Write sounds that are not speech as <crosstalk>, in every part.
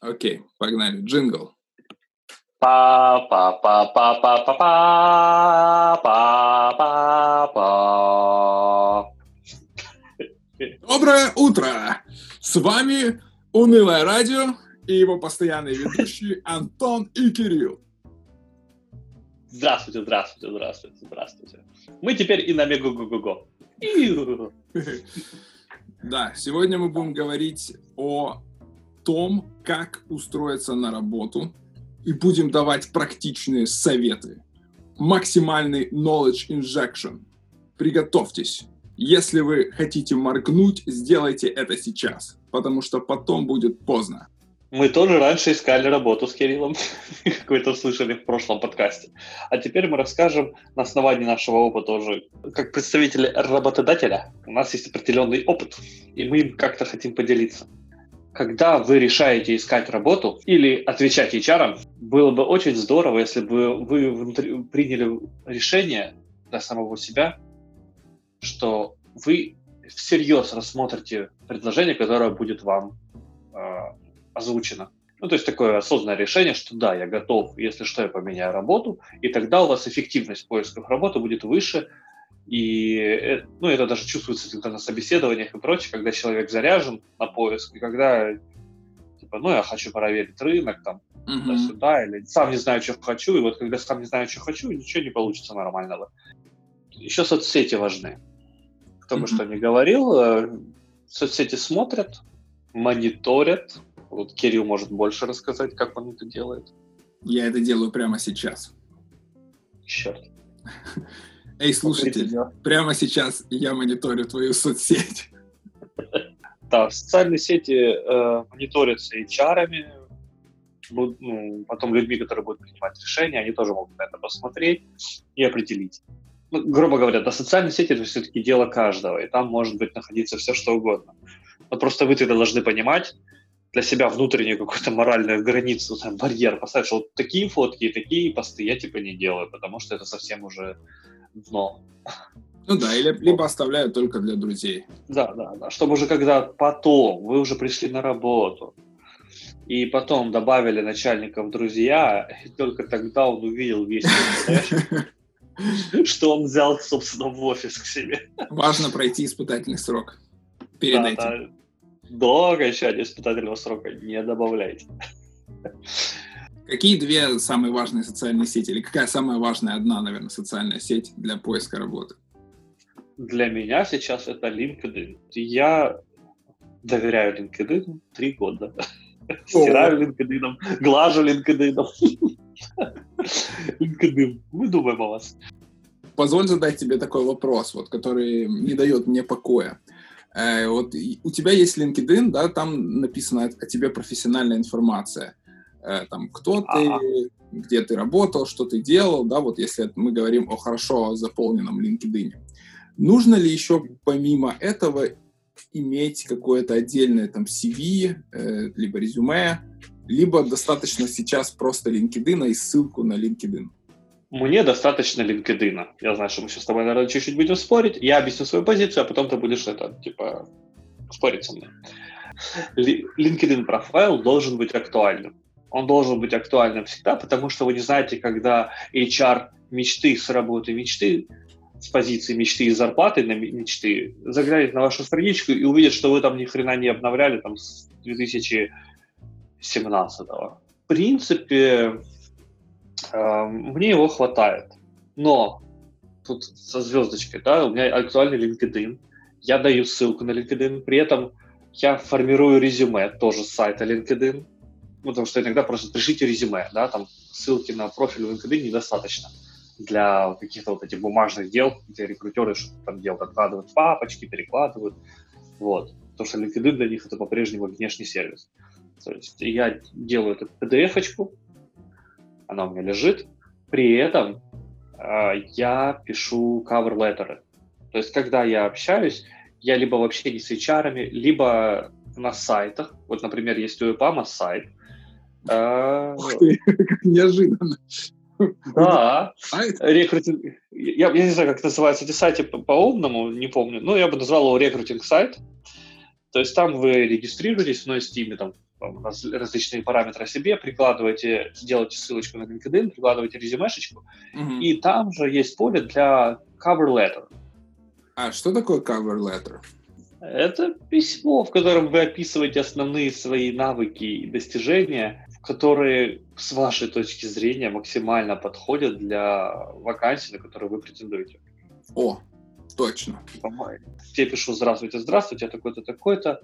Окей, погнали. Джингл. па па па па па па па па па па Доброе утро! С вами Унылое радио и его постоянные ведущие Антон и Кирилл. Здравствуйте, здравствуйте, здравствуйте, здравствуйте. Мы теперь и на Мега-го-го-го. Да, сегодня мы будем говорить о том, как устроиться на работу, и будем давать практичные советы. Максимальный knowledge injection. Приготовьтесь. Если вы хотите моргнуть, сделайте это сейчас, потому что потом будет поздно. Мы тоже раньше искали работу с Кириллом, <laughs> как вы это слышали в прошлом подкасте. А теперь мы расскажем на основании нашего опыта уже, как представители работодателя, у нас есть определенный опыт, и мы им как-то хотим поделиться. Когда вы решаете искать работу или отвечать HR, было бы очень здорово, если бы вы внутри, приняли решение для самого себя, что вы всерьез рассмотрите предложение, которое будет вам э, озвучено. Ну, то есть такое осознанное решение, что да, я готов, если что, я поменяю работу, и тогда у вас эффективность поисков работы будет выше, и э, ну, это даже чувствуется когда на собеседованиях и прочее, когда человек заряжен на поиск, и когда типа, ну, я хочу проверить рынок, там, uh-huh. туда-сюда, или сам не знаю, что хочу, и вот когда сам не знаю, что хочу, ничего не получится нормального. Еще соцсети важны. Кто бы что ни говорил, э, соцсети смотрят, мониторят. Вот Кирилл может больше рассказать, как он это делает. Я это делаю прямо сейчас. Черт. <laughs> Эй, слушайте, прямо сейчас я мониторю твою соцсеть. Да, социальные сети э, мониторятся HR, ну, потом людьми, которые будут принимать решения, они тоже могут на это посмотреть и определить. Ну, грубо говоря, да, социальные сети это все-таки дело каждого, и там может быть находиться все, что угодно. Но просто вы тогда должны понимать для себя внутреннюю какую-то моральную границу, там, <laughs> барьер поставить, что вот такие фотки и такие посты я типа не делаю, потому что это совсем уже дно. Ну да, или, либо оставляют только для друзей. Да, да, да. Чтобы уже когда потом вы уже пришли на работу, и потом добавили начальника в друзья, и только тогда он увидел весь <laughs> что он взял, собственно, в офис к себе. Важно пройти испытательный срок перед да, этим. Да. До окончания испытательного срока не добавляйте. Какие две самые важные социальные сети? Или какая самая важная одна, наверное, социальная сеть для поиска работы? Для меня сейчас это LinkedIn. Я доверяю LinkedIn три года. Стираю LinkedIn, глажу LinkedIn. LinkedIn. Мы думаем о вас. Позволь задать тебе такой вопрос, вот, который не дает мне покоя. Э, вот у тебя есть LinkedIn, да, там написана о тебе профессиональная информация. Э, там, кто ты, где ты работал, что ты делал, да, вот если мы говорим о хорошо заполненном LinkedIn. Нужно ли еще помимо этого иметь какое-то отдельное там CV, э, либо резюме, либо достаточно сейчас просто LinkedIn и ссылку на LinkedIn? Мне достаточно LinkedIn. Я знаю, что мы сейчас с тобой, наверное, чуть-чуть будем спорить. Я объясню свою позицию, а потом ты будешь это, типа, спорить со мной. LinkedIn профайл должен быть актуальным он должен быть актуальным всегда, потому что вы не знаете, когда HR мечты с работы мечты, с позиции мечты и зарплаты на мечты, заглянет на вашу страничку и увидит, что вы там ни хрена не обновляли там с 2017 -го. В принципе, э, мне его хватает. Но тут со звездочкой, да, у меня актуальный LinkedIn, я даю ссылку на LinkedIn, при этом я формирую резюме тоже с сайта LinkedIn, потому что иногда просто пришлите резюме, да, там ссылки на профиль в LinkedIn недостаточно для каких-то вот этих бумажных дел, где рекрутеры что-то там делают, откладывают папочки, перекладывают, вот. Потому что LinkedIn для них это по-прежнему внешний сервис. То есть я делаю эту PDF-очку, она у меня лежит, при этом э, я пишу cover letter. То есть когда я общаюсь, я либо вообще не с HR, либо на сайтах. Вот, например, есть у EPAM сайт, Ух ты, <laughs> как неожиданно. Да, <laughs> рекрутинг. Я, я не знаю, как называются эти сайты по-умному, не помню. Но я бы назвал его рекрутинг сайт. То есть там вы регистрируетесь, вносите имя, там, раз, различные параметры о себе, прикладываете, делаете ссылочку на LinkedIn, прикладываете резюмешечку, и там же есть поле для cover letter. А что такое cover letter? Это письмо, в котором вы описываете основные свои навыки и достижения, которые с вашей точки зрения максимально подходят для вакансий, на которые вы претендуете. О, точно. Я пишу «Здравствуйте, здравствуйте, я такой-то, такой-то,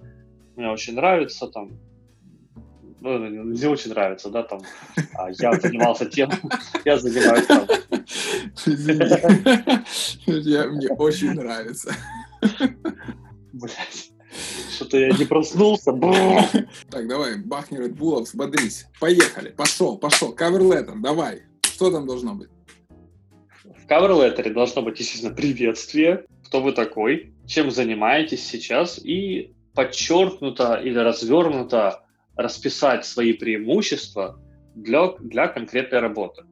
мне очень нравится, там, ну, не очень нравится, да, там, а я занимался тем, <laughs> я занимаюсь там. <laughs> Мне очень нравится. Блять. Что-то я не проснулся. <laughs> Так, давай, бахни Red Bull, взбодрись. Поехали, пошел, пошел. Кавер давай. Что там должно быть? В кавер должно быть, естественно, приветствие, кто вы такой, чем занимаетесь сейчас, и подчеркнуто или развернуто расписать свои преимущества для, для конкретной работы.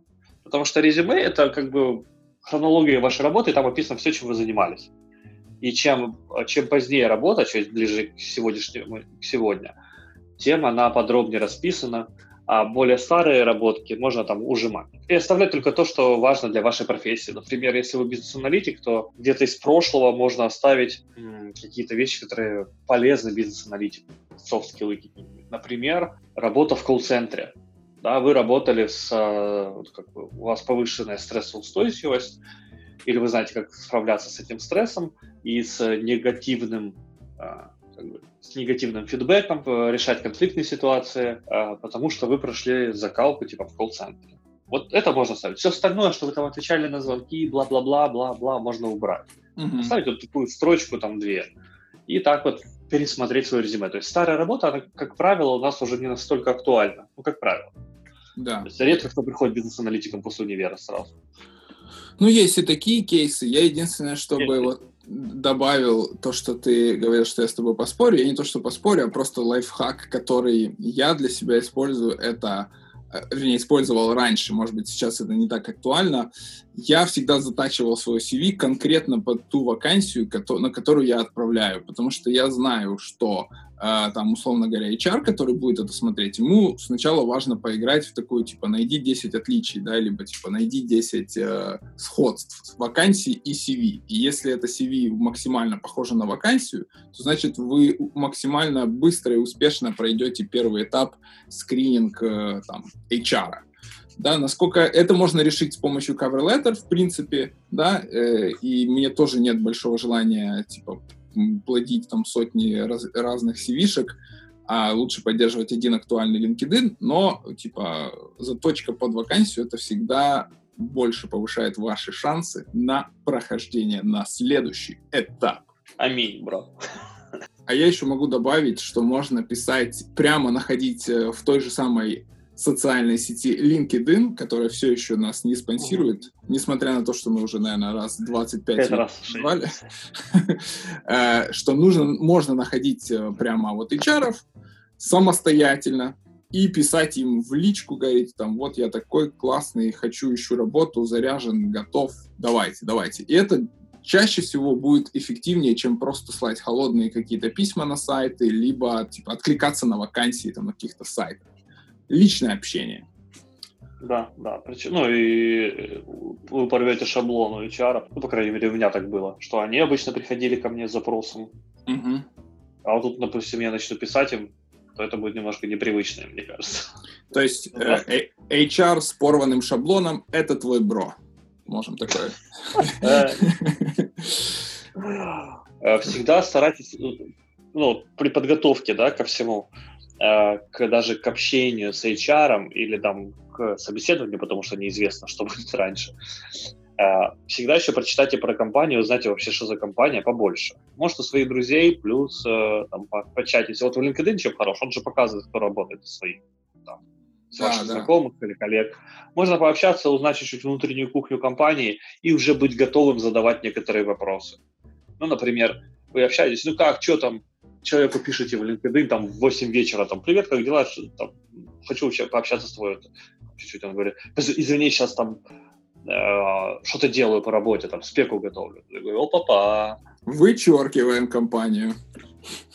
Потому что резюме — это как бы хронология вашей работы, и там описано все, чем вы занимались. И чем, чем позднее работа, чуть ближе к сегодняшнему, к сегодня, тем она подробнее расписана, а более старые работки можно там ужимать. И оставлять только то, что важно для вашей профессии. Например, если вы бизнес-аналитик, то где-то из прошлого можно оставить какие-то вещи, которые полезны бизнес-аналитику, софт-скиллы. Например, работа в колл-центре. Да, вы работали с, э, как бы, у вас повышенная стрессоустойчивость, или вы знаете, как справляться с этим стрессом и с негативным а, как бы, с негативным фидбэком, э, решать конфликтные ситуации, а, потому что вы прошли закалку типа в колл-центре. Вот это можно ставить. Все остальное, что вы там отвечали на звонки, бла-бла-бла, бла-бла, можно убрать. Mm-hmm. Поставить вот такую строчку, там две. И так вот пересмотреть свое резюме. То есть старая работа, она, как правило, у нас уже не настолько актуальна. Ну, как правило. Да. То есть редко кто приходит бизнес-аналитиком после универа сразу. Ну, есть и такие кейсы. Я единственное, чтобы вот добавил то, что ты говорил, что я с тобой поспорю. Я не то, что поспорю, а просто лайфхак, который я для себя использую, это Э, вернее, использовал раньше, может быть, сейчас это не так актуально, я всегда затачивал свой CV конкретно под ту вакансию, на которую я отправляю, потому что я знаю, что там, условно говоря, HR, который будет это смотреть, ему сначала важно поиграть в такую, типа, найди 10 отличий, да, либо, типа, найди 10 э, сходств вакансий и CV. И если это CV максимально похоже на вакансию, то, значит, вы максимально быстро и успешно пройдете первый этап скрининг, э, там, HR. Да, насколько это можно решить с помощью cover letter, в принципе, да, э, и мне тоже нет большого желания, типа, плодить там сотни раз, разных CV-шек, а лучше поддерживать один актуальный LinkedIn, но, типа, заточка под вакансию — это всегда больше повышает ваши шансы на прохождение на следующий этап. Аминь, брат. А я еще могу добавить, что можно писать, прямо находить э, в той же самой социальной сети LinkedIn, которая все еще нас не спонсирует, угу. несмотря на то, что мы уже, наверное, раз 25 раз звали, <laughs> э, что нужно, можно находить э, прямо вот HR самостоятельно и писать им в личку, говорить там, вот я такой классный, хочу, ищу работу, заряжен, готов, давайте, давайте. И это чаще всего будет эффективнее, чем просто слать холодные какие-то письма на сайты, либо типа откликаться на вакансии там, на каких-то сайтах личное общение. Да, да. Ну и э, вы порвете шаблон у HR, ну, по крайней мере, у меня так было, что они обычно приходили ко мне с запросом. Угу. А вот тут, допустим, я начну писать им, то это будет немножко непривычно, мне кажется. То есть э, э, HR с порванным шаблоном — это твой бро. Можем такое. Всегда старайтесь, ну, при подготовке, да, ко всему, Э, к, даже к общению с HR или там к собеседованию, потому что неизвестно, что <laughs> будет раньше, э, всегда еще прочитайте про компанию, узнайте вообще, что за компания, побольше. Может, у своих друзей, плюс э, там, початить. Вот в LinkedIn чем хорош, он же показывает, кто работает из своих там, с да, ваших да. знакомых или коллег. Можно пообщаться, узнать чуть-чуть внутреннюю кухню компании и уже быть готовым задавать некоторые вопросы. Ну, например, вы общаетесь, ну как, что там, человеку пишете в LinkedIn там в 8 вечера, там, привет, как дела, там, хочу вообще пообщаться с тобой, чуть-чуть, он говорит, извини, сейчас там э, что-то делаю по работе, там, спеку готовлю. Я говорю, опа-па. Вычеркиваем компанию.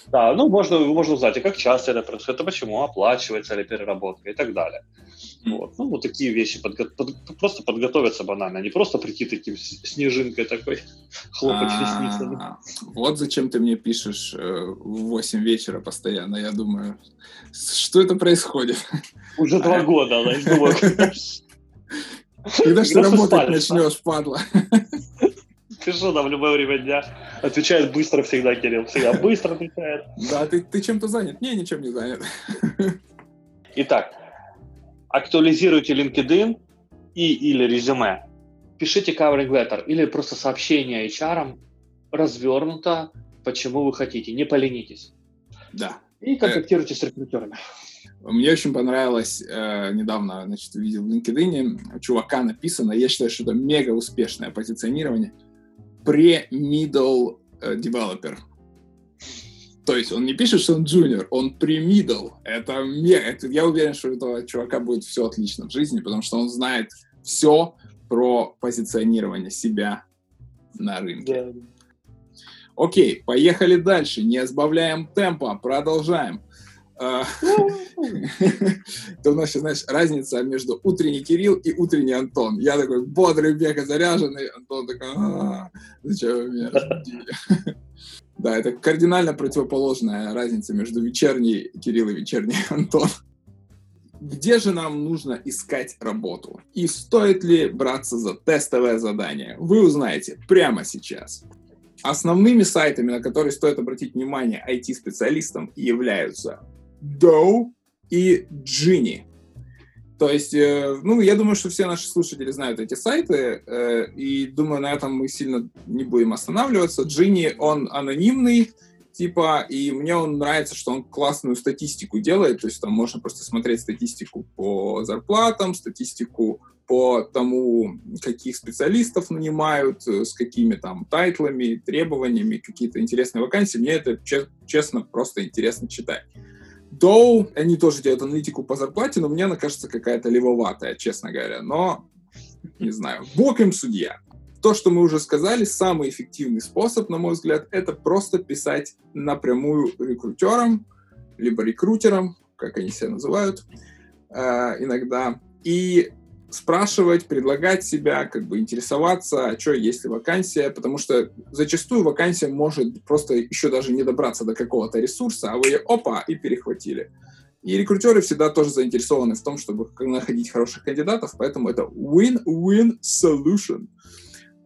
Да, ну можно, можно узнать, и как часто это происходит, а почему, оплачивается ли переработка и так далее. Вот. Ну, вот такие вещи, подго... под... просто подготовиться банально, не просто прийти таким снежинкой такой, <laughs> хлопать ресницами. Вот зачем ты мне пишешь э, в 8 вечера постоянно, я думаю, что это происходит? Уже два года, знаешь, думаю. <laughs> <laughs> Когда же ты работать начнешь, падла? Ты что там в любое время дня? Отвечает быстро всегда, Кирилл. Всегда быстро отвечает. Да, ты, ты чем-то занят? Не, ничем не занят. Итак, актуализируйте LinkedIn и или резюме. Пишите covering letter или просто сообщение HR развернуто, почему вы хотите. Не поленитесь. Да. И контактируйте с рекрутерами. Мне очень понравилось, э, недавно, значит, видел в LinkedIn, чувака написано, я считаю, что это мега успешное позиционирование, pre-middle э, developer. То есть он не пишет, что он junior, он pre-middle. Это, это я уверен, что у этого чувака будет все отлично в жизни, потому что он знает все про позиционирование себя на рынке. Yeah. Окей, поехали дальше. Не сбавляем темпа, продолжаем. А, <laughs> то у нас сейчас, знаешь, разница между утренний Кирилл и утренний Антон. Я такой бодрый, бега заряженный, Антон такой, «А, зачем вы меня? <laughs> <laughs> Да, это кардинально противоположная разница между вечерней Кирилл и вечерний Антон. Где же нам нужно искать работу? И стоит ли браться за тестовое задание? Вы узнаете прямо сейчас. Основными сайтами, на которые стоит обратить внимание IT-специалистам, являются Dow и Gini. То есть, э, ну, я думаю, что все наши слушатели знают эти сайты, э, и думаю, на этом мы сильно не будем останавливаться. Джинни, он анонимный, типа, и мне он нравится, что он классную статистику делает, то есть там можно просто смотреть статистику по зарплатам, статистику по тому, каких специалистов нанимают, э, с какими там тайтлами, требованиями, какие-то интересные вакансии. Мне это, честно, просто интересно читать. Доу, они тоже делают аналитику по зарплате, но мне она кажется какая-то левоватая, честно говоря. Но, не знаю, бог им судья. То, что мы уже сказали, самый эффективный способ, на мой взгляд, это просто писать напрямую рекрутерам, либо рекрутерам, как они себя называют э, иногда, и спрашивать, предлагать себя, как бы интересоваться, а что есть ли вакансия, потому что зачастую вакансия может просто еще даже не добраться до какого-то ресурса, а вы ее опа и перехватили. И рекрутеры всегда тоже заинтересованы в том, чтобы находить хороших кандидатов, поэтому это win-win solution.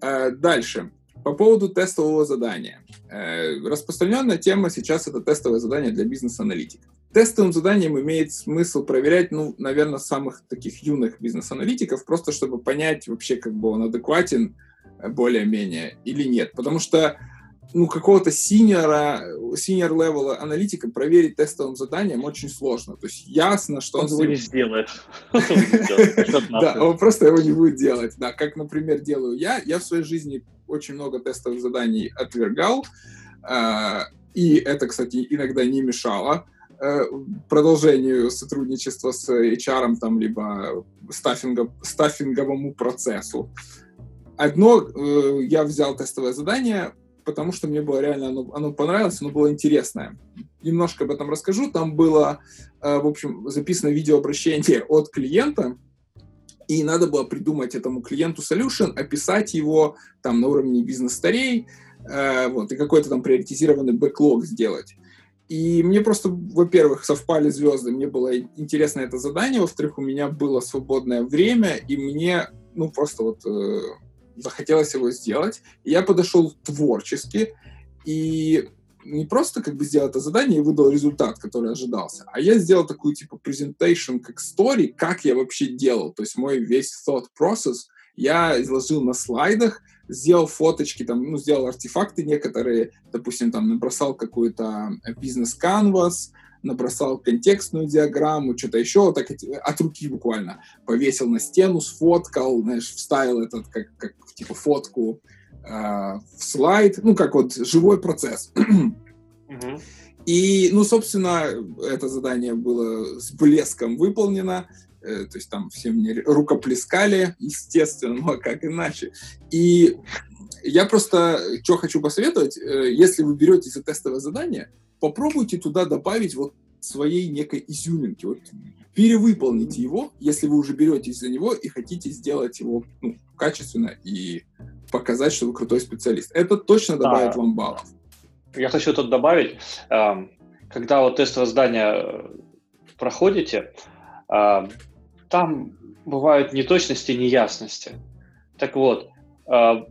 Э, дальше. По поводу тестового задания. Э, распространенная тема сейчас это тестовое задание для бизнес-аналитиков. Тестовым заданием имеет смысл проверять, ну, наверное, самых таких юных бизнес-аналитиков, просто чтобы понять вообще, как бы он адекватен э, более-менее или нет. Потому что ну, какого-то синьора, синьор левела аналитика проверить тестовым заданием очень сложно. То есть ясно, что он... Он его не сделает. <laughs> Да, он просто его не будет делать. Да, как, например, делаю я. Я в своей жизни очень много тестовых заданий отвергал. А, и это, кстати, иногда не мешало продолжению сотрудничества с HR, там, либо стаффингом, стаффинговому процессу. Одно, э, я взял тестовое задание, потому что мне было реально, оно, оно понравилось, оно было интересное. Немножко об этом расскажу. Там было, э, в общем, записано видеообращение от клиента, и надо было придумать этому клиенту solution, описать его там на уровне бизнес-старей, э, вот, и какой-то там приоритизированный бэклог сделать. И мне просто, во-первых, совпали звезды, мне было интересно это задание, во-вторых, у меня было свободное время, и мне, ну, просто вот э, захотелось его сделать. И я подошел творчески, и не просто как бы сделал это задание и выдал результат, который ожидался, а я сделал такую типа презентацию как story, как я вообще делал. То есть мой весь thought process я изложил на слайдах, сделал фоточки, там, ну, сделал артефакты некоторые, допустим, там, набросал какой-то бизнес-канвас, набросал контекстную диаграмму, что-то еще, вот так от руки буквально. Повесил на стену, сфоткал, знаешь, вставил этот, как, как типа, фотку э, в слайд, ну, как вот живой процесс. <clears throat> И, ну, собственно, это задание было с блеском выполнено. Э, то есть там все мне рукоплескали, естественно, <laughs> ну а как иначе. И я просто что хочу посоветовать, э, если вы берете за тестовое задание, попробуйте туда добавить вот своей некой изюминки. Вот перевыполните его, если вы уже беретесь за него и хотите сделать его ну, качественно и показать, что вы крутой специалист. Это точно добавит да. вам баллов. Я хочу тут добавить, эм, когда вот тестовое задание э, проходите, эм, там бывают неточности, неясности. Так вот, эм,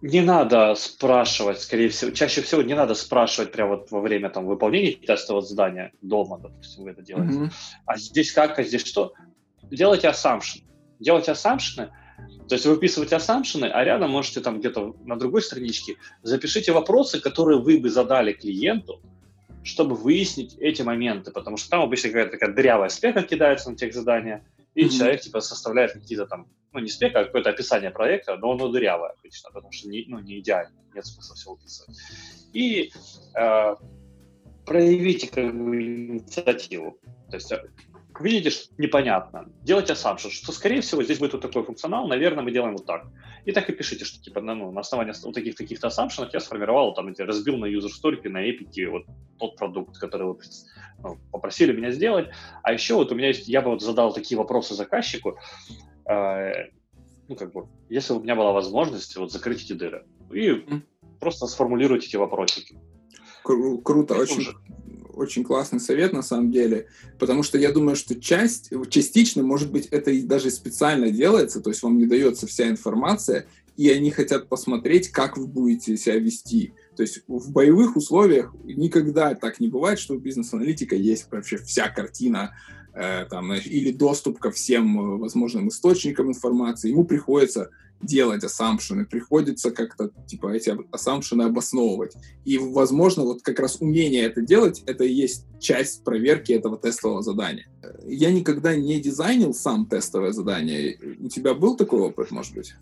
не надо спрашивать, скорее всего, чаще всего не надо спрашивать прямо вот во время там, выполнения тестового задания дома, допустим, вы это делаете. Mm-hmm. А здесь как, а здесь что? Делайте assumption. Делайте assumption, то есть вы выписываете ассампшены, а рядом можете там где-то на другой страничке запишите вопросы, которые вы бы задали клиенту, чтобы выяснить эти моменты, потому что там обычно какая-то такая дырявая спека кидается на тех задания, и mm-hmm. человек типа составляет какие-то там, ну не спека, а какое-то описание проекта, но оно дырявое обычно, потому что не, ну, не идеально, нет смысла все выписывать. И э, проявите как бы инициативу. То есть э, видите, что непонятно, делайте assumption, что, скорее всего, здесь будет вот такой функционал, наверное, мы делаем вот так. И так и пишите, что, типа, ну, на основании вот таких каких-то assumption я сформировал, там, эти, разбил на user story, на эпике вот тот продукт, который вы ну, попросили меня сделать. А еще вот у меня есть, я бы вот задал такие вопросы заказчику, э, ну, как бы, если у меня была возможность вот закрыть эти дыры. И mm. просто сформулировать эти вопросики. Кру- круто, очень, очень классный совет на самом деле, потому что я думаю, что часть, частично, может быть, это даже специально делается, то есть вам не дается вся информация, и они хотят посмотреть, как вы будете себя вести. То есть в боевых условиях никогда так не бывает, что у бизнес-аналитика есть вообще вся картина там, или доступ ко всем возможным источникам информации. Ему приходится делать ассампшены, приходится как-то типа эти ассампшены обосновывать. И, возможно, вот как раз умение это делать, это и есть часть проверки этого тестового задания. Я никогда не дизайнил сам тестовое задание. У тебя был такой опыт, может быть?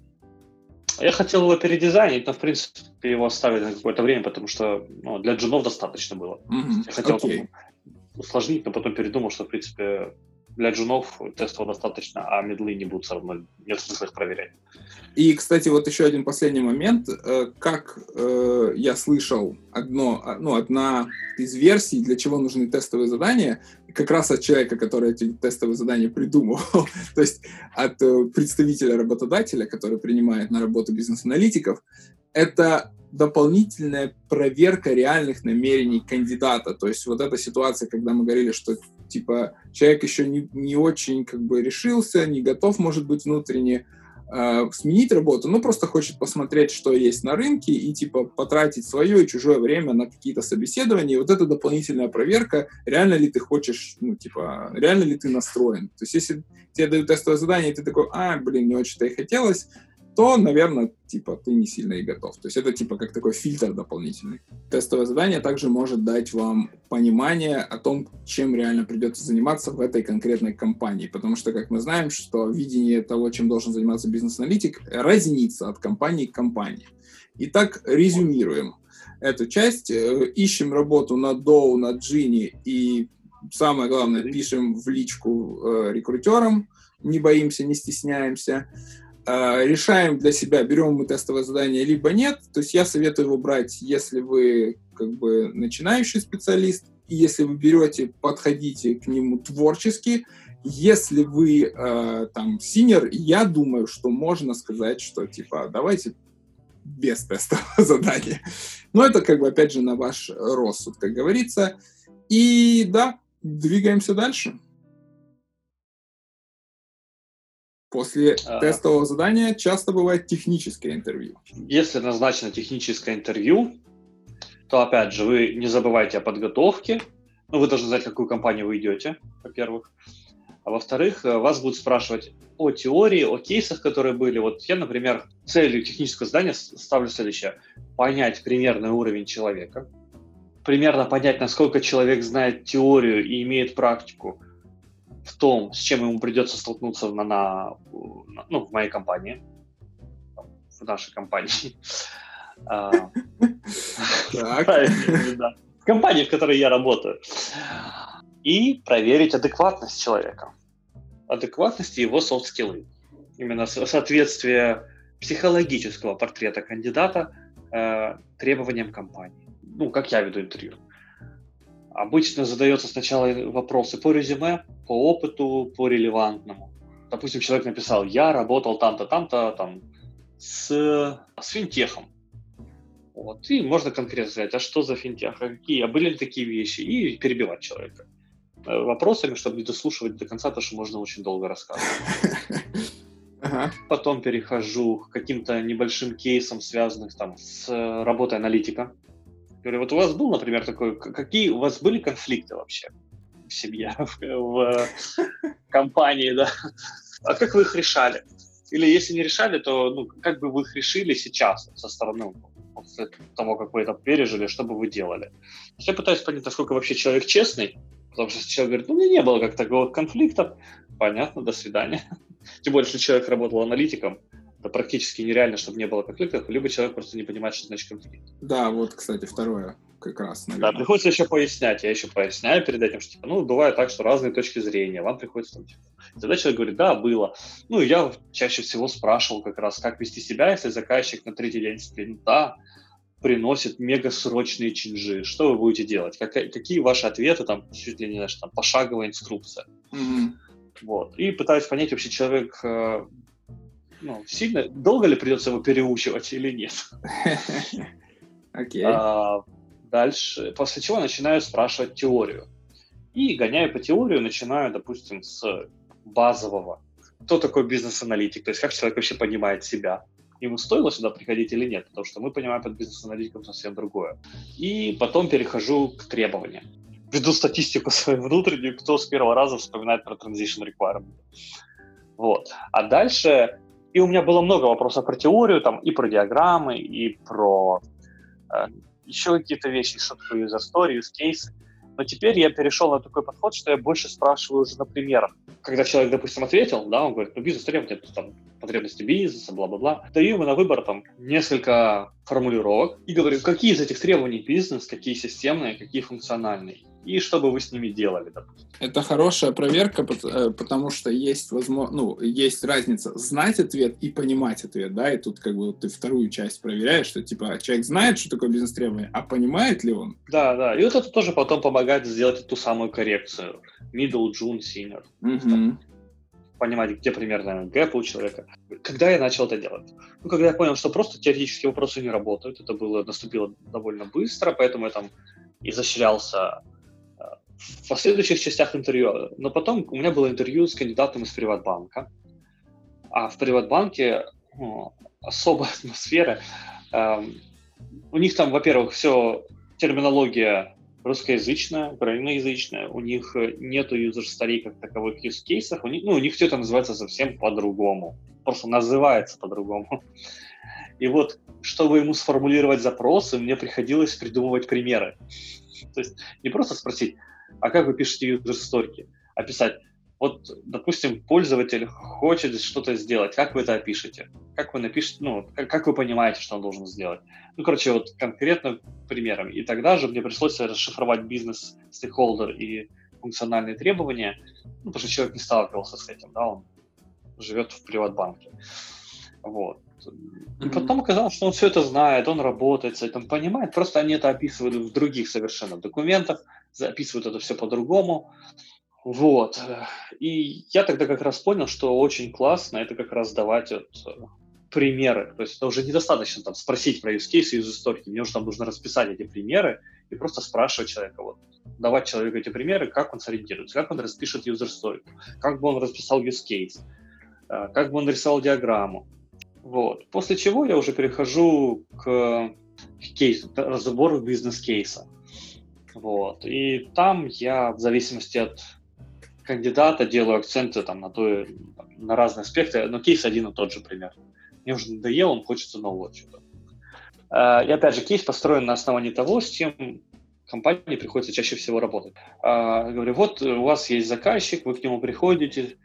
Я хотел его передизайнить, но, в принципе, его оставили на какое-то время, потому что ну, для джунов достаточно было. Mm-hmm. Я хотел okay. Усложнить, но потом передумал, что, в принципе, для джунов тестов достаточно, а медлы не будут все равно, нет смысла их проверять. И, кстати, вот еще один последний момент. Э, как э, я слышал, одно, а, ну, одна из версий, для чего нужны тестовые задания, как раз от человека, который эти тестовые задания придумал, <laughs> то есть от э, представителя работодателя, который принимает на работу бизнес-аналитиков, это дополнительная проверка реальных намерений кандидата. То есть вот эта ситуация, когда мы говорили, что типа человек еще не, не очень как бы решился, не готов, может быть, внутренне э, сменить работу, но просто хочет посмотреть, что есть на рынке и типа потратить свое и чужое время на какие-то собеседования. И вот эта дополнительная проверка, реально ли ты хочешь, ну типа, реально ли ты настроен. То есть если тебе дают тестовое задание, и ты такой, а, блин, не очень-то и хотелось, то, наверное, типа, ты не сильно и готов. То есть это типа как такой фильтр дополнительный. Тестовое задание также может дать вам понимание о том, чем реально придется заниматься в этой конкретной компании. Потому что, как мы знаем, что видение того, чем должен заниматься бизнес-аналитик, разнится от компании к компании. Итак, резюмируем эту часть. Э, ищем работу на Dow, на Джинни и самое главное, пишем в личку э, рекрутерам, не боимся, не стесняемся. А, решаем для себя, берем мы тестовое задание, либо нет. То есть я советую его брать, если вы как бы начинающий специалист, и если вы берете, подходите к нему творчески. Если вы э, там синер, я думаю, что можно сказать, что типа давайте без тестового <laughs> задания. Но это как бы опять же на ваш рассуд, как говорится. И да, двигаемся дальше. После а... тестового задания часто бывает техническое интервью. Если назначено техническое интервью, то, опять же, вы не забывайте о подготовке. Ну, вы должны знать, в какую компанию вы идете, во-первых. А во-вторых, э, вас будут спрашивать о теории, о кейсах, которые были. Вот я, например, целью технического задания ставлю следующее. Понять примерный уровень человека, примерно понять, насколько человек знает теорию и имеет практику, в том, с чем ему придется столкнуться на, на, ну, в моей компании, в нашей компании. <laughs> А, в компании, в которой я работаю. И проверить адекватность человека. Адекватность и его софт-скиллы. Именно соответствие психологического портрета кандидата э, требованиям компании. Ну, как я веду интервью. Обычно задается сначала вопросы по резюме, по опыту, по релевантному. Допустим, человек написал, я работал там-то, там-то, там, с, с финтехом. Вот. И можно конкретно сказать, а что за финтех, а какие, а были ли такие вещи, и перебивать человека э, вопросами, чтобы не дослушивать до конца, потому что можно очень долго рассказывать. <laughs> Ага. Потом перехожу к каким-то небольшим кейсам, связанным там, с э, работой аналитика. Говорю, вот у вас был, например, такой, какие у вас были конфликты вообще в семье, <laughs> в, в компании, да? А как вы их решали? Или если не решали, то ну, как бы вы их решили сейчас со стороны после того, как вы это пережили, что бы вы делали? Я пытаюсь понять, насколько вообще человек честный, потому что человек говорит, ну, у меня не было как такого конфликта, понятно, до свидания. <laughs> Тем более, если человек работал аналитиком, это практически нереально, чтобы не было конфликтов, либо человек просто не понимает, что значит конфликт. Да, вот, кстати, второе как раз. Наверное. Да, приходится еще пояснять. Я еще поясняю перед этим, что, типа, ну, бывает так, что разные точки зрения. Вам приходится там, типа, тогда человек говорит, да, было. Ну, я чаще всего спрашивал как раз, как вести себя, если заказчик на третий день спринта приносит мега срочные чинжи. Что вы будете делать? Как, какие ваши ответы, там, чуть ли не, знаешь, там, пошаговая инструкция. Mm-hmm. Вот. И пытаюсь понять, вообще человек э, ну, сильно, долго ли придется его переучивать или нет. <laughs> Окей. Okay. А, дальше, после чего начинаю спрашивать теорию. И гоняю по теорию, начинаю, допустим, с базового. Кто такой бизнес-аналитик? То есть как человек вообще понимает себя? Ему стоило сюда приходить или нет? Потому что мы понимаем под бизнес-аналитиком совсем другое. И потом перехожу к требованиям веду статистику <laughs> свою внутреннюю, кто с первого раза вспоминает про transition requirement. Вот. А дальше, и у меня было много вопросов про теорию, там, и про диаграммы, и про э, еще какие-то вещи, что такое user story, use case. Но теперь я перешел на такой подход, что я больше спрашиваю уже на примерах. Когда человек, допустим, ответил, да, он говорит, ну, бизнес требования, там, потребности бизнеса, бла-бла-бла. Даю ему на выбор там несколько формулировок и говорю, какие из этих требований бизнес, какие системные, какие функциональные и что бы вы с ними делали, допустим. Это хорошая проверка, э, потому что есть возможно, ну, есть разница знать ответ и понимать ответ, да, и тут как бы ты вторую часть проверяешь, что типа человек знает, что такое бизнес-требование, а понимает ли он? Да, да, и вот это тоже потом помогает сделать ту самую коррекцию. Middle, June, Senior. Угу. Понимать, где примерно гэп у человека. Когда я начал это делать? Ну, когда я понял, что просто теоретические вопросы не работают, это было, наступило довольно быстро, поэтому я там изощрялся в последующих частях интервью. Но потом у меня было интервью с кандидатом из Приватбанка. А в Приватбанке ну, особая <laughs> атмосфера. Эм, у них там, во-первых, все терминология русскоязычная, украиноязычная, у них нету story как таковых use кейсов, у них, ну, у них все это называется совсем по-другому, просто называется по-другому. И вот, чтобы ему сформулировать запросы, мне приходилось придумывать примеры. То есть не просто спросить, а как вы пишете юзер-сторики? Описать. Вот, допустим, пользователь хочет что-то сделать. Как вы это опишете? Как вы напишете, ну, как, как вы понимаете, что он должен сделать? Ну, короче, вот конкретно примером. И тогда же мне пришлось расшифровать бизнес, стейкхолдер и функциональные требования, ну, потому что человек не сталкивался с этим, да, он живет в приватбанке. Вот. И потом оказалось, что он все это знает, он работает с этим, понимает, просто они это описывают в других совершенно документах, записывают это все по-другому. Вот. И я тогда как раз понял, что очень классно это как раз давать вот, примеры. То есть это уже недостаточно там спросить про use case и use story. Мне уже там нужно расписать эти примеры и просто спрашивать человека, вот, давать человеку эти примеры, как он сориентируется, как он распишет user story, как бы он расписал use case, э, как бы он нарисовал диаграмму. Вот. После чего я уже перехожу к кейсу, разбору бизнес-кейса. Вот. И там я в зависимости от кандидата делаю акценты там, на, то, на разные аспекты, но кейс один и тот же пример. Мне уже надоело, он хочется нового чего-то. А, и опять же, кейс построен на основании того, с чем компании приходится чаще всего работать. А, говорю, вот у вас есть заказчик, вы к нему приходите,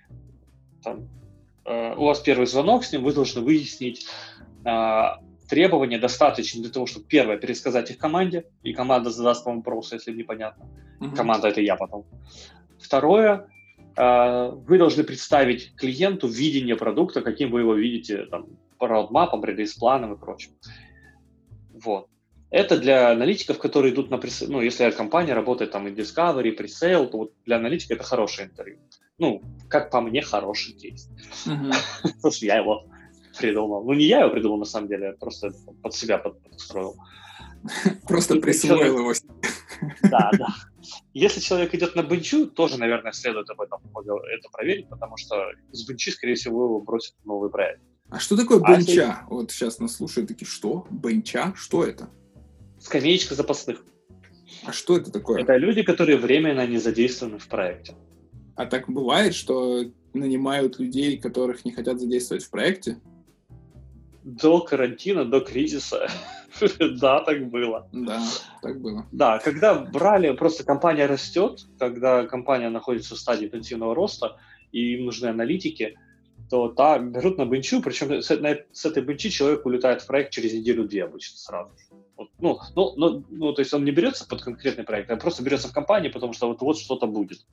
там, а, у вас первый звонок с ним, вы должны выяснить, требования достаточно для того, чтобы, первое, пересказать их команде, и команда задаст вам вопросы, если непонятно. Mm-hmm. Команда — это я потом. Второе, э, вы должны представить клиенту видение продукта, каким вы его видите, там, по роудмапам, релиз-планам и прочим. Вот. Это для аналитиков, которые идут на пресейл. Ну, если компания работает там и Discovery, и пресейл, то вот для аналитика это хорошее интервью. Ну, как по мне, хороший кейс. <laughs> Потому что я его придумал. Ну, не я его придумал, на самом деле, просто под себя подстроил. <laughs> Просто присвоил его. <laughs> Да, да. Если человек идет на бенчу, тоже, наверное, следует об этом это проверить, потому что с бенчи, скорее всего, его бросят в новый проект. А что такое а бенча? Вот сейчас нас слушают такие, что? Бенча? Что это? Скамеечка запасных. А что это такое? Это люди, которые временно не задействованы в проекте. А так бывает, что нанимают людей, которых не хотят задействовать в проекте? До карантина, до кризиса. <laughs> Да, так было. Да, так было. Да, когда брали, просто компания растет, когда компания находится в стадии интенсивного роста, и им нужны аналитики, то та берут на бенчу, причем с, на, с этой бенчи человек улетает в проект через неделю-две обычно сразу. Вот, ну, ну, ну, ну, то есть он не берется под конкретный проект, а просто берется в компании, потому что вот, вот что-то будет.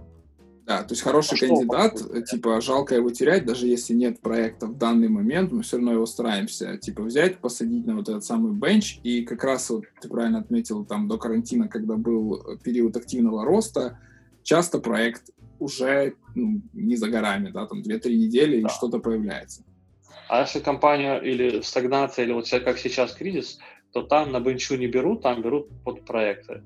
Да, то есть хороший а кандидат, что? типа, жалко его терять, даже если нет проекта в данный момент, мы все равно его стараемся, типа, взять, посадить на вот этот самый бенч, и как раз вот ты правильно отметил, там, до карантина, когда был период активного роста, часто проект уже ну, не за горами, да, там 2-3 недели, да. и что-то появляется. А если компания или стагнация, или вот как сейчас кризис, то там на бенчу не берут, там берут под проекты.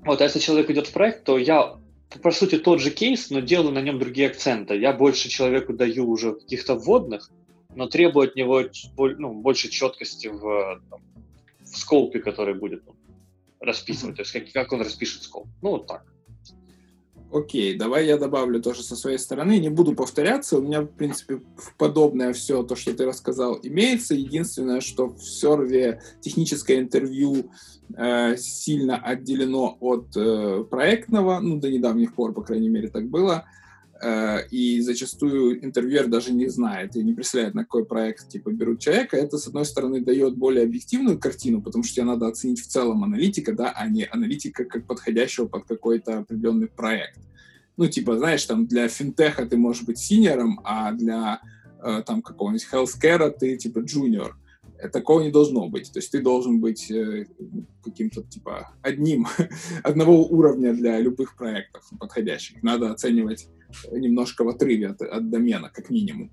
Вот, а если человек идет в проект, то я по сути, тот же кейс, но делаю на нем другие акценты. Я больше человеку даю уже каких-то вводных, но требую от него ну, больше четкости в, там, в скопе, который будет ну, расписывать. То есть как, как он распишет скоп. Ну, вот так. Окей, давай я добавлю тоже со своей стороны. Не буду повторяться. У меня, в принципе, подобное все то, что ты рассказал, имеется. Единственное, что в серве техническое интервью э, сильно отделено от э, проектного. Ну, до недавних пор, по крайней мере, так было. Э, и зачастую интервьюер даже не знает и не представляет, на какой проект типа берут человека. Это, с одной стороны, дает более объективную картину, потому что тебе надо оценить в целом аналитика, да, а не аналитика как подходящего под какой-то определенный проект. Ну, типа, знаешь, там для финтеха ты можешь быть синьором, а для э, там какого-нибудь healthcare ты типа junior. Такого не должно быть. То есть ты должен быть э, каким-то типа одним, <laughs> одного уровня для любых проектов подходящих. Надо оценивать немножко в отрыве от, от домена, как минимум.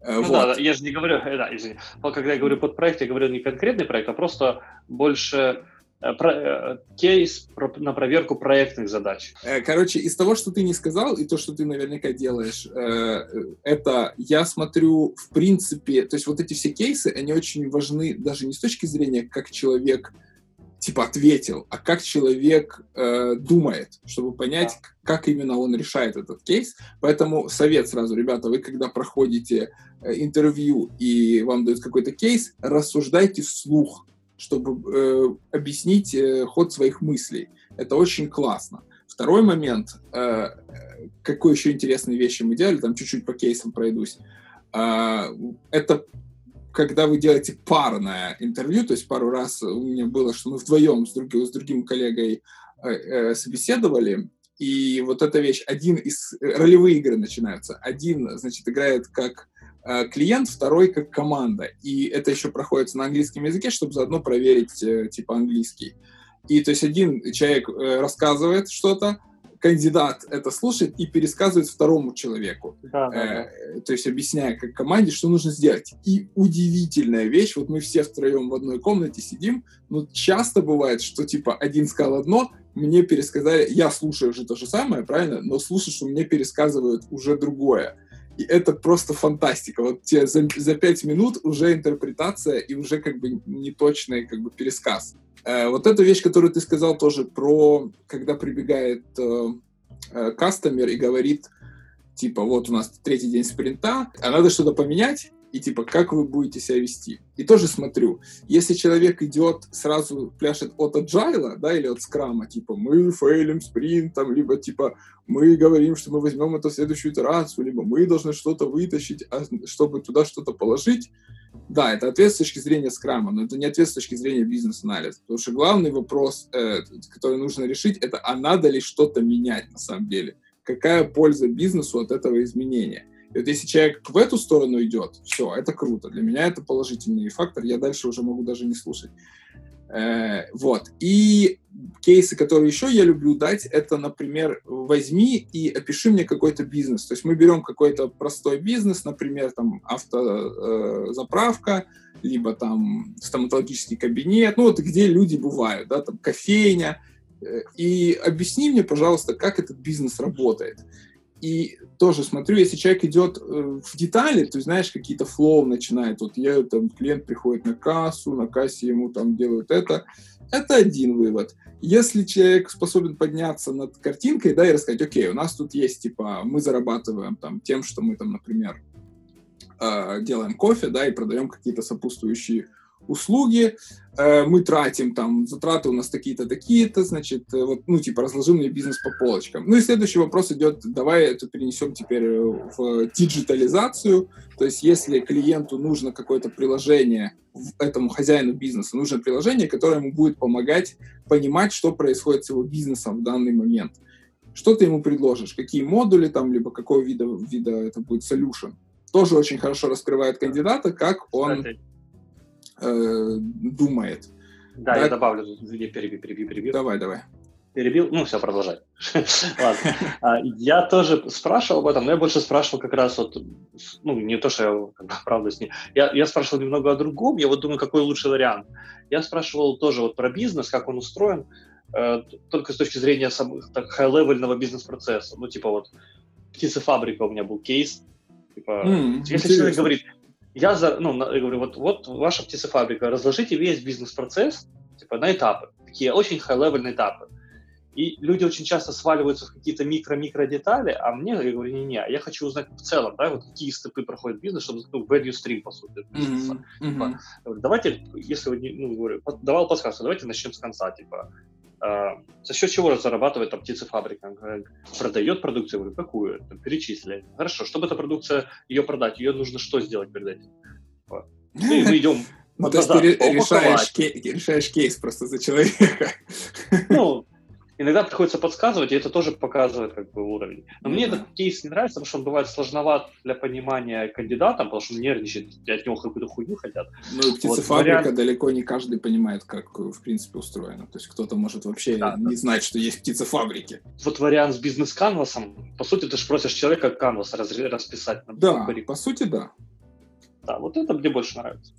Э, ну вот. да, я же не говорю, э, да, извини, когда я говорю под проект, я говорю не конкретный проект, а просто больше э, кейс на проверку проектных задач. Короче, из того, что ты не сказал, и то, что ты наверняка делаешь, это я смотрю, в принципе, то есть вот эти все кейсы, они очень важны даже не с точки зрения, как человек типа ответил, а как человек э, думает, чтобы понять, да. как именно он решает этот кейс. Поэтому совет сразу, ребята, вы когда проходите э, интервью и вам дают какой-то кейс, рассуждайте вслух, чтобы э, объяснить э, ход своих мыслей. Это очень классно. Второй момент, э, какой еще интересные вещи мы делали, там чуть-чуть по кейсам пройдусь. Э, это когда вы делаете парное интервью, то есть пару раз у меня было, что мы вдвоем с другим, с другим коллегой э, э, собеседовали, и вот эта вещь, один из э, ролевые игры начинаются. Один, значит, играет как клиент, второй как команда. И это еще проходится на английском языке, чтобы заодно проверить э, типа английский. И то есть один человек э, рассказывает что-то, кандидат это слушает и пересказывает второму человеку. Да, да, да. Э, то есть объясняя как команде, что нужно сделать. И удивительная вещь, вот мы все втроем в одной комнате сидим, но часто бывает, что типа один сказал одно, мне пересказали, я слушаю уже то же самое, правильно, но слушаю, что мне пересказывают уже другое. И это просто фантастика. Вот тебе за, за пять минут уже интерпретация и уже как бы неточный как бы пересказ. Э, вот эта вещь, которую ты сказал тоже про, когда прибегает э, э, кастомер и говорит, типа, вот у нас третий день спринта, а надо что-то поменять, и типа, как вы будете себя вести. И тоже смотрю, если человек идет, сразу пляшет от agile, да, или от скрама, типа, мы фейлим спринтом, либо типа, мы говорим, что мы возьмем это в следующую итерацию, либо мы должны что-то вытащить, а, чтобы туда что-то положить, да, это ответ с точки зрения скрама, но это не ответ с точки зрения бизнес-анализа. Потому что главный вопрос, э, который нужно решить, это а надо ли что-то менять на самом деле? Какая польза бизнесу от этого изменения? И вот если человек в эту сторону идет, все, это круто. Для меня это положительный фактор, я дальше уже могу даже не слушать. Э, вот. И кейсы, которые еще я люблю дать, это, например, возьми и опиши мне какой-то бизнес. То есть мы берем какой-то простой бизнес, например, там автозаправка, либо там стоматологический кабинет, ну вот где люди бывают, да, там кофейня, э, и объясни мне, пожалуйста, как этот бизнес работает. И тоже смотрю, если человек идет э, в детали, то знаешь, какие-то флоу начинает. Вот я там клиент приходит на кассу, на кассе ему там делают это. Это один вывод. Если человек способен подняться над картинкой, да, и рассказать, окей, у нас тут есть, типа, мы зарабатываем там тем, что мы там, например, э, делаем кофе, да, и продаем какие-то сопутствующие услуги, э, мы тратим там, затраты у нас такие-то, такие-то, значит, э, вот, ну, типа, разложи мне бизнес по полочкам. Ну и следующий вопрос идет, давай это перенесем теперь э, в диджитализацию, то есть если клиенту нужно какое-то приложение, этому хозяину бизнеса нужно приложение, которое ему будет помогать понимать, что происходит с его бизнесом в данный момент. Что ты ему предложишь? Какие модули там, либо какого вида, вида это будет solution? Тоже очень хорошо раскрывает кандидата, как он... Кстати э, думает. Да, да, я добавлю, извини, перебью, перебью, перебью. Давай, давай. Перебил? Ну, все, продолжай. <laughs> Ладно. А, я тоже спрашивал об этом, но я больше спрашивал как раз вот, ну, не то, что я, правда, с ней. Я, я спрашивал немного о другом, я вот думаю, какой лучший вариант. Я спрашивал тоже вот про бизнес, как он устроен, э, только с точки зрения high-левельного бизнес-процесса. Ну, типа вот птицефабрика у меня был кейс. Типа, mm, если интересно. человек говорит, я, за, ну, я говорю, вот, вот ваша птицефабрика, разложите весь бизнес-процесс типа, на этапы, такие очень high-level этапы. И люди очень часто сваливаются в какие-то микро-микро детали, а мне, я говорю, не-не, я хочу узнать в целом, да, вот какие степы проходит бизнес, чтобы, ну, value stream, по сути, бизнеса. Mm-hmm. Типа, давайте, если вы, ну, говорю, давал подсказку, давайте начнем с конца, типа, за счет чего зарабатывает там птицефабрика? Продает продукцию, говорю, какую? Там, перечисли. Хорошо, чтобы эта продукция, ее продать, ее нужно что сделать перед этим? Ну, и мы <laughs> идем ну, то есть ты решаешь, решаешь кейс просто за человека. Ну, Иногда приходится подсказывать, и это тоже показывает как бы уровень. Но mm-hmm. мне этот кейс не нравится, потому что он бывает сложноват для понимания кандидатам, потому что он нервничает, от него какую-то хуйню хотят. Ну, и птицефабрика вот вариант... далеко не каждый понимает, как в принципе устроено. То есть кто-то может вообще да, не да. знать, что есть птицефабрики. Вот вариант с бизнес-канвасом, по сути, ты же просишь человека канвас расписать. На да, по сути, да. Да, вот это мне больше нравится.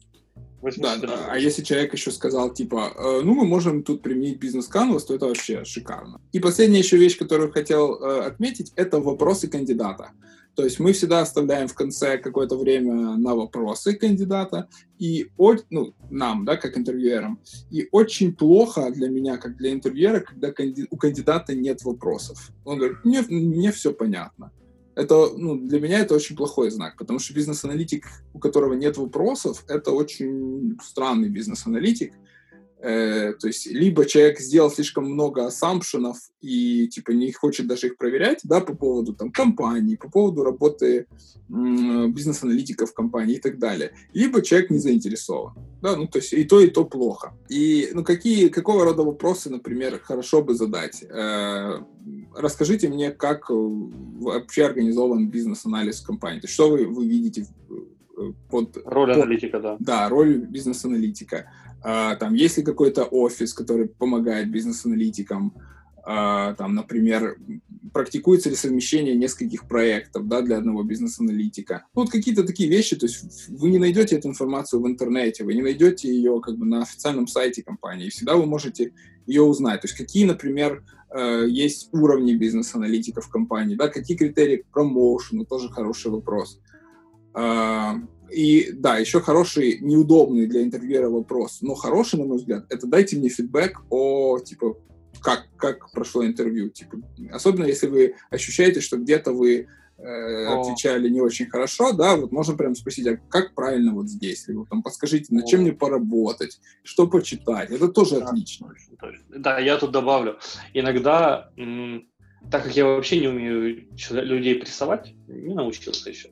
Да, да. А если человек еще сказал, типа, э, ну, мы можем тут применить бизнес-канвас, то это вообще шикарно. И последняя еще вещь, которую хотел э, отметить, это вопросы кандидата. То есть мы всегда оставляем в конце какое-то время на вопросы кандидата, и ну, нам, да, как интервьюерам. И очень плохо для меня, как для интервьюера, когда у кандидата нет вопросов. Он говорит, мне, мне все понятно это, ну, для меня это очень плохой знак, потому что бизнес-аналитик, у которого нет вопросов, это очень странный бизнес-аналитик, то есть либо человек сделал слишком много ассампшенов и типа не хочет даже их проверять, да, по поводу там компании, по поводу работы бизнес-аналитиков компании и так далее, либо человек не заинтересован, да, ну то есть и то и то плохо. И ну какие какого рода вопросы, например, хорошо бы задать? Э, расскажите мне, как вообще организован бизнес-анализ компании, то есть что вы вы видите под роль под, аналитика, да. Да, роль бизнес-аналитика. А, там есть ли какой-то офис, который помогает бизнес-аналитикам, а, там, например, практикуется ли совмещение нескольких проектов да, для одного бизнес-аналитика. Ну, вот какие-то такие вещи, то есть вы не найдете эту информацию в интернете, вы не найдете ее как бы на официальном сайте компании, всегда вы можете ее узнать. То есть какие, например, э, есть уровни бизнес-аналитиков в компании, да, какие критерии к промоушену, тоже хороший вопрос. И да, еще хороший, неудобный для интервьюера вопрос, но хороший, на мой взгляд, это дайте мне фидбэк о, типа, как, как прошло интервью. Типа, особенно если вы ощущаете, что где-то вы э, отвечали не очень хорошо, да, вот можно прям спросить, а как правильно вот здесь? Либо там подскажите, над чем мне поработать, что почитать. Это тоже да, отлично. Да, я тут добавлю. Иногда, так как я вообще не умею людей прессовать, не научился еще,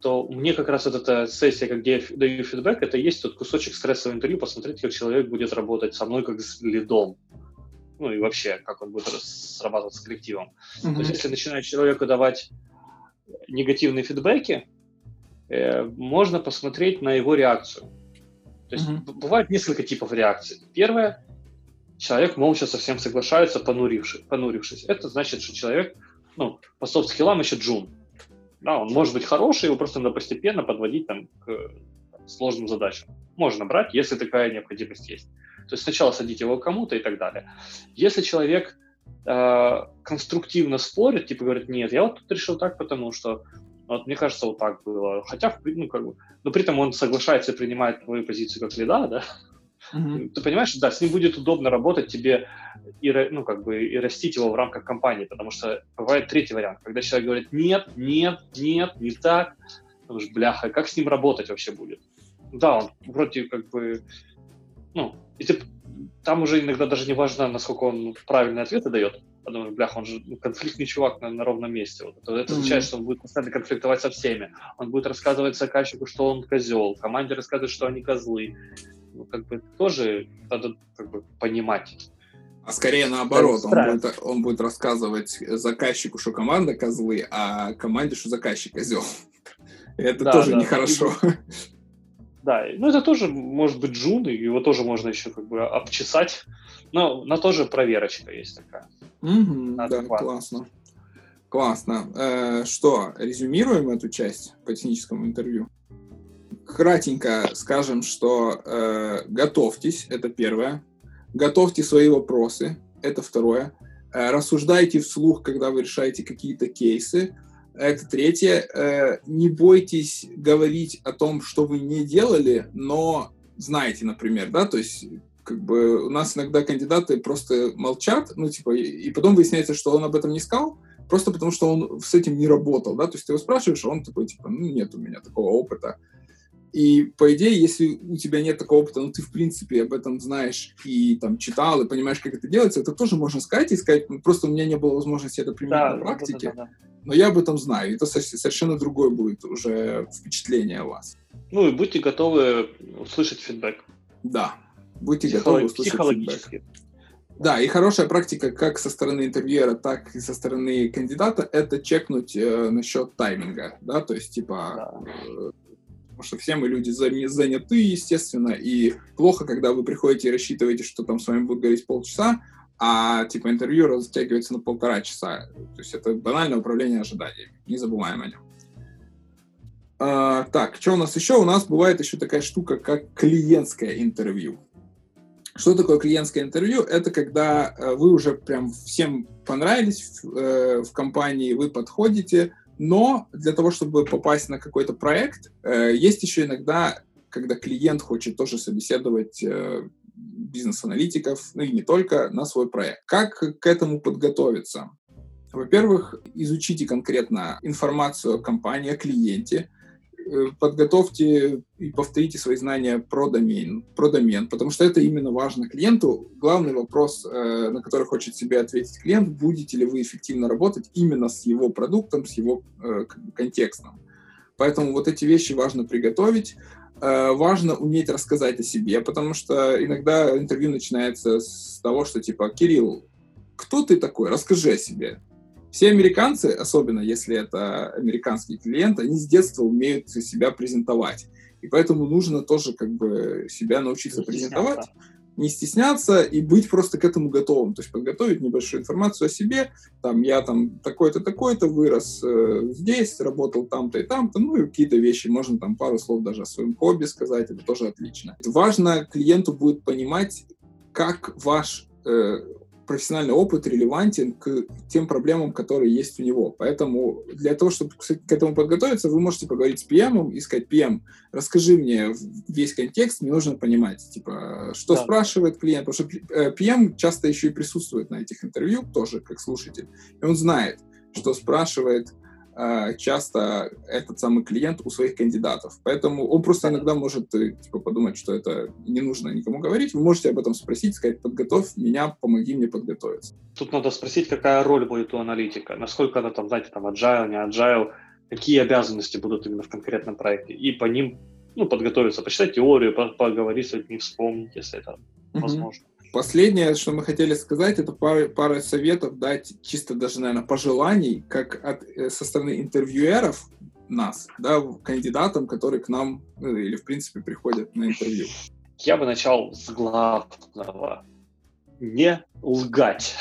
то мне как раз вот эта сессия, где я даю фидбэк, это есть тот кусочек стрессового интервью, посмотреть, как человек будет работать со мной как с лидом. Ну и вообще, как он будет срабатывать с коллективом. Mm-hmm. То есть, если начинает человеку давать негативные фидбэки, э, можно посмотреть на его реакцию. То есть mm-hmm. бывает несколько типов реакций. Первое, человек молча совсем соглашается, понурившись. понурившись. Это значит, что человек ну, по софт-скиллам еще джун. Да, он может быть хороший, его просто надо постепенно подводить там, к сложным задачам. Можно брать, если такая необходимость есть. То есть сначала садить его кому-то и так далее. Если человек э, конструктивно спорит, типа говорит, нет, я вот тут решил так, потому что вот мне кажется, вот так было. Хотя, ну, как бы, но при этом он соглашается и принимает твою позицию как лида, да? Mm-hmm. Ты понимаешь, да, с ним будет удобно работать тебе и, ну, как бы, и растить его в рамках компании, потому что бывает третий вариант, когда человек говорит «нет, нет, нет, не так», ну, бляха, как с ним работать вообще будет? Да, он вроде как бы, ну, и ты, там уже иногда даже не важно, насколько он правильные ответы дает, потому что, бляха, он же ну, конфликтный чувак на, на ровном месте. Вот. Это, это означает, mm-hmm. что он будет постоянно конфликтовать со всеми. Он будет рассказывать заказчику, что он козел, команде рассказывать, что они козлы ну, как бы тоже надо как бы понимать. А скорее наоборот, он будет, он будет рассказывать заказчику, что команда козлы, а команде, что заказчик козел. <laughs> Это да, тоже да. нехорошо. Да, ну это тоже может быть джун, его тоже можно еще как бы обчесать. Но на тоже проверочка есть такая. Угу, да, классно. Классно. Э, что, резюмируем эту часть по техническому интервью? Кратенько скажем, что э, готовьтесь, это первое. Готовьте свои вопросы, это второе. Э, рассуждайте вслух, когда вы решаете какие-то кейсы. Это третье. Э, не бойтесь говорить о том, что вы не делали, но знаете, например, да, то есть как бы у нас иногда кандидаты просто молчат, ну, типа, и, и потом выясняется, что он об этом не сказал, просто потому что он с этим не работал, да, то есть ты его спрашиваешь, а он такой, типа, ну, нет у меня такого опыта. И, по идее, если у тебя нет такого опыта, но ты, в принципе, об этом знаешь и там читал, и понимаешь, как это делается, это тоже можно сказать и сказать, ну, просто у меня не было возможности это применить да, на практике, да, да, да. но я об этом знаю. Это совершенно другое будет уже впечатление о вас. Ну и будьте готовы услышать фидбэк. Да, будьте Психолог... готовы услышать фидбэк. Да, и хорошая практика как со стороны интервьюера, так и со стороны кандидата, это чекнуть э, насчет тайминга, да, то есть, типа, да. Потому что все мы люди заняты, естественно, и плохо, когда вы приходите и рассчитываете, что там с вами будут говорить полчаса, а типа интервью растягивается на полтора часа. То есть это банальное управление ожиданиями. Не забываем о нем. А, так, что у нас еще? У нас бывает еще такая штука, как клиентское интервью. Что такое клиентское интервью? Это когда э, вы уже прям всем понравились в, э, в компании, вы подходите, но для того, чтобы попасть на какой-то проект, э, есть еще иногда, когда клиент хочет тоже собеседовать э, бизнес-аналитиков, ну и не только, на свой проект. Как к этому подготовиться? Во-первых, изучите конкретно информацию о компании, о клиенте, подготовьте и повторите свои знания про домен, про домен, потому что это именно важно клиенту. Главный вопрос, э, на который хочет себе ответить клиент, будете ли вы эффективно работать именно с его продуктом, с его э, контекстом. Поэтому вот эти вещи важно приготовить. Важно уметь рассказать о себе, потому что иногда интервью начинается с того, что типа, Кирилл, кто ты такой? Расскажи о себе. Все американцы, особенно если это американский клиент, они с детства умеют себя презентовать. И поэтому нужно тоже как бы себя научиться не презентовать, не стесняться и быть просто к этому готовым. То есть подготовить небольшую информацию о себе. Там я там такой-то, такой-то вырос э, здесь, работал там-то и там-то. Ну и какие-то вещи. Можно там пару слов даже о своем хобби сказать. Это тоже отлично. Важно клиенту будет понимать, как ваш э, профессиональный опыт релевантен к тем проблемам, которые есть у него. Поэтому для того, чтобы к этому подготовиться, вы можете поговорить с PM и сказать, PM, расскажи мне весь контекст, мне нужно понимать, типа, что да. спрашивает клиент, потому что PM часто еще и присутствует на этих интервью, тоже как слушатель, и он знает, что спрашивает Э, часто этот самый клиент у своих кандидатов. Поэтому он просто иногда может э, типа, подумать, что это не нужно никому говорить. Вы можете об этом спросить, сказать, подготовь меня, помоги мне подготовиться. Тут надо спросить, какая роль будет у аналитика, насколько она там, знаете, там agile, не agile, какие обязанности будут именно в конкретном проекте, и по ним ну, подготовиться, почитать теорию, поговорить с людьми, вспомнить, если это mm-hmm. возможно. Последнее, что мы хотели сказать, это пара, советов дать, чисто даже, наверное, пожеланий, как от, э, со стороны интервьюеров нас, да, кандидатам, которые к нам, ну, или, в принципе, приходят на интервью. Я бы начал с главного. Не лгать.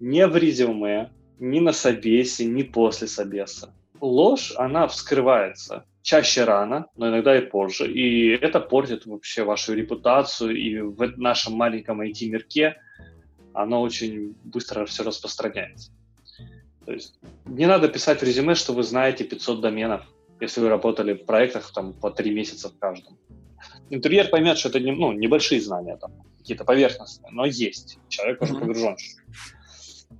Не в резюме, ни на собесе, ни после собеса. Ложь, она вскрывается чаще рано, но иногда и позже. И это портит вообще вашу репутацию. И в нашем маленьком IT-мирке оно очень быстро все распространяется. То есть не надо писать в резюме, что вы знаете 500 доменов, если вы работали в проектах там, по 3 месяца в каждом. Интерьер поймет, что это не, ну, небольшие знания, там, какие-то поверхностные, но есть. Человек уже погружен.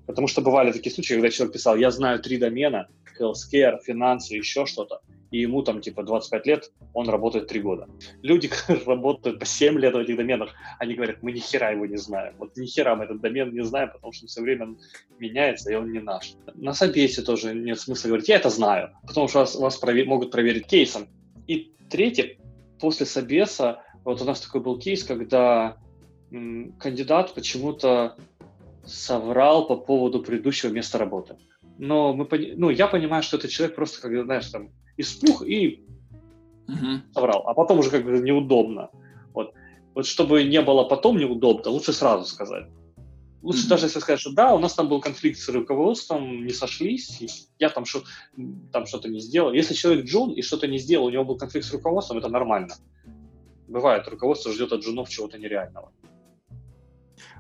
Потому что бывали такие случаи, когда человек писал, я знаю три домена, healthcare, финансы, еще что-то, и ему там типа 25 лет, он работает 3 года. Люди, <laughs> работают по 7 лет в этих доменах, они говорят, мы ни хера его не знаем. Вот ни хера мы этот домен не знаем, потому что все время меняется, и он не наш. На собесе тоже нет смысла говорить, я это знаю, потому что вас, вас провер- могут проверить кейсом. И третье, после собеса, вот у нас такой был кейс, когда м, кандидат почему-то соврал по поводу предыдущего места работы. Но мы, ну, я понимаю, что этот человек просто, когда, знаешь, там, испух и угу. соврал. А потом уже как бы неудобно. Вот. вот чтобы не было потом неудобно, лучше сразу сказать. Лучше mm даже если сказать, что да, у нас там был конфликт с руководством, не сошлись, я там, что, там что-то не сделал. Если человек джун и что-то не сделал, у него был конфликт с руководством, это нормально. Бывает, руководство ждет от джунов чего-то нереального.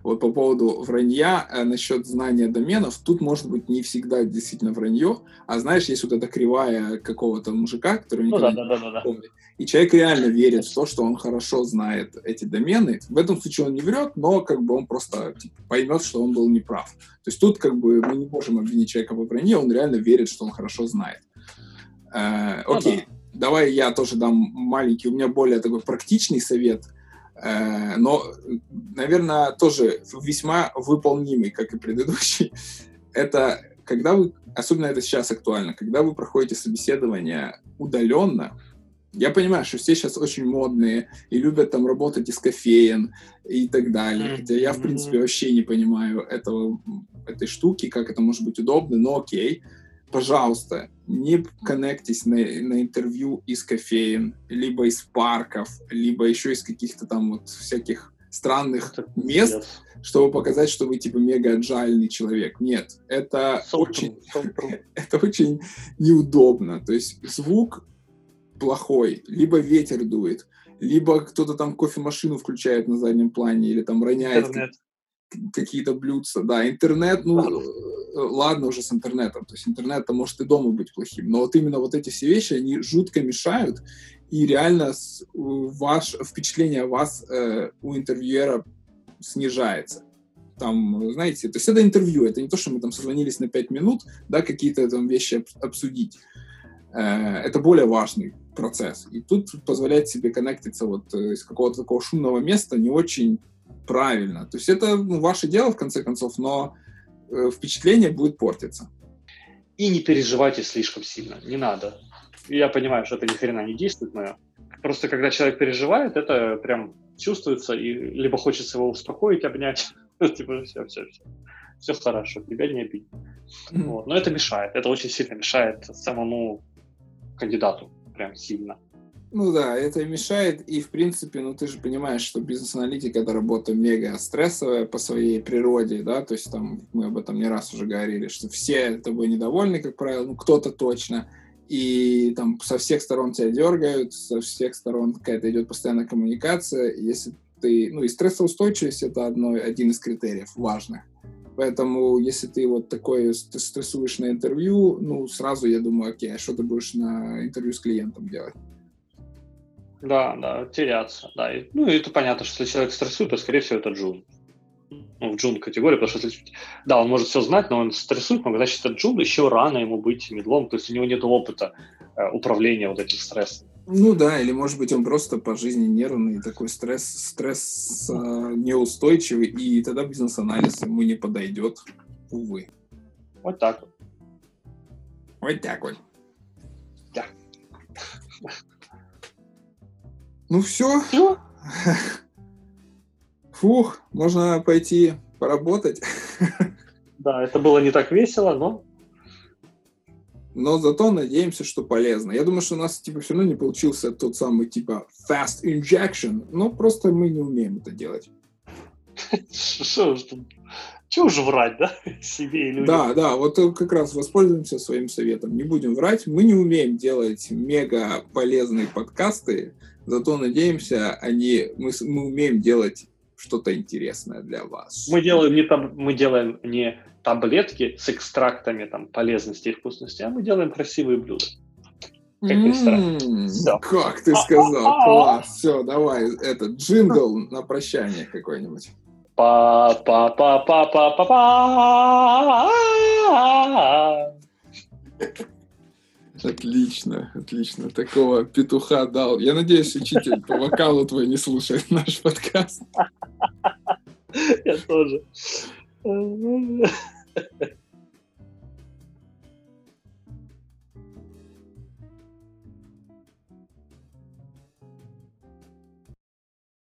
Вот по поводу вранья э, насчет знания доменов, тут может быть не всегда действительно вранье, а знаешь, есть вот эта кривая какого-то мужика, который ну, да, да, да, да, помнит. И человек реально верит в то, что он хорошо знает эти домены. В этом случае он не врет, но как бы он просто типа, поймет, что он был неправ. То есть тут как бы мы не можем обвинить человека во вранье, он реально верит, что он хорошо знает. Э, ну окей, ну, да. давай я тоже дам маленький, у меня более такой практичный совет – но, наверное, тоже весьма выполнимый, как и предыдущий. <laughs> Это когда вы, особенно это сейчас актуально, когда вы проходите собеседование удаленно, я понимаю, что все сейчас очень модные и любят там работать из кофеин и так далее. Хотя я, в принципе, вообще не понимаю этого, этой штуки, как это может быть удобно, но окей пожалуйста, не коннектись на, на интервью из кофеин, либо из парков, либо еще из каких-то там вот всяких странных мест, yes. чтобы показать, что вы типа мега аджальный человек. Нет, это so очень, so <laughs> это очень неудобно. То есть звук плохой, либо ветер дует, либо кто-то там кофемашину включает на заднем плане или там роняет какие-то блюдца. Да, интернет, ну, э, ладно уже с интернетом, то есть интернет может и дома быть плохим, но вот именно вот эти все вещи, они жутко мешают, и реально ваш, впечатление о вас э, у интервьюера снижается. Там, знаете, то есть это интервью, это не то, что мы там созвонились на 5 минут, да, какие-то там вещи обсудить. Э, это более важный процесс. И тут позволять себе коннектиться вот э, из какого-то такого шумного места не очень правильно. То есть это ну, ваше дело, в конце концов, но э, впечатление будет портиться. И не переживайте слишком сильно, не надо. Я понимаю, что это ни хрена не действует, но просто когда человек переживает, это прям чувствуется, и либо хочется его успокоить, обнять, <laughs> типа все, все, все, все хорошо, тебя не. Вот. Но это мешает, это очень сильно мешает самому кандидату, прям сильно. Ну да, это мешает, и в принципе, ну ты же понимаешь, что бизнес-аналитика это работа мега стрессовая по своей природе, да, то есть там мы об этом не раз уже говорили, что все тобой недовольны, как правило, ну кто-то точно, и там со всех сторон тебя дергают, со всех сторон какая-то идет постоянная коммуникация, если ты, ну и стрессоустойчивость это одно, один из критериев важных. Поэтому, если ты вот такой стрессуешь на интервью, ну, сразу я думаю, окей, а что ты будешь на интервью с клиентом делать? Да, да, теряться, да. И, ну, это понятно, что если человек стрессует, то, скорее всего, это джун. Ну, в джун категории, потому что, если, да, он может все знать, но он стрессует, но значит, это джун, еще рано ему быть медлом, то есть у него нет опыта э, управления вот этим стрессом. Ну да, или может быть он просто по жизни нервный, такой стресс, стресс э, неустойчивый, и тогда бизнес-анализ ему не подойдет, увы. Вот так вот. Вот так вот. Да. Ну все. Все? <laughs> Фух, можно пойти поработать. <laughs> Да, это было не так весело, но но зато надеемся, что полезно. Я думаю, что у нас типа все равно не получился тот самый типа fast injection, но просто мы не умеем это делать. <laughs> Что уж Чего уже врать, да? Себе и людям. Да, да, вот как раз воспользуемся своим советом. Не будем врать. Мы не умеем делать мега полезные подкасты, зато надеемся, они, мы, мы умеем делать что-то интересное для вас. Мы делаем не, там, мы делаем не таблетки с экстрактами там, полезности и вкусности, а мы делаем красивые блюда. Как, mm, как ты сказал, класс. Все, давай, этот джингл на прощание какой-нибудь. па па па па па па па Отлично, отлично. Такого петуха дал. Я надеюсь, учитель по вокалу твой не слушает наш подкаст. Я тоже.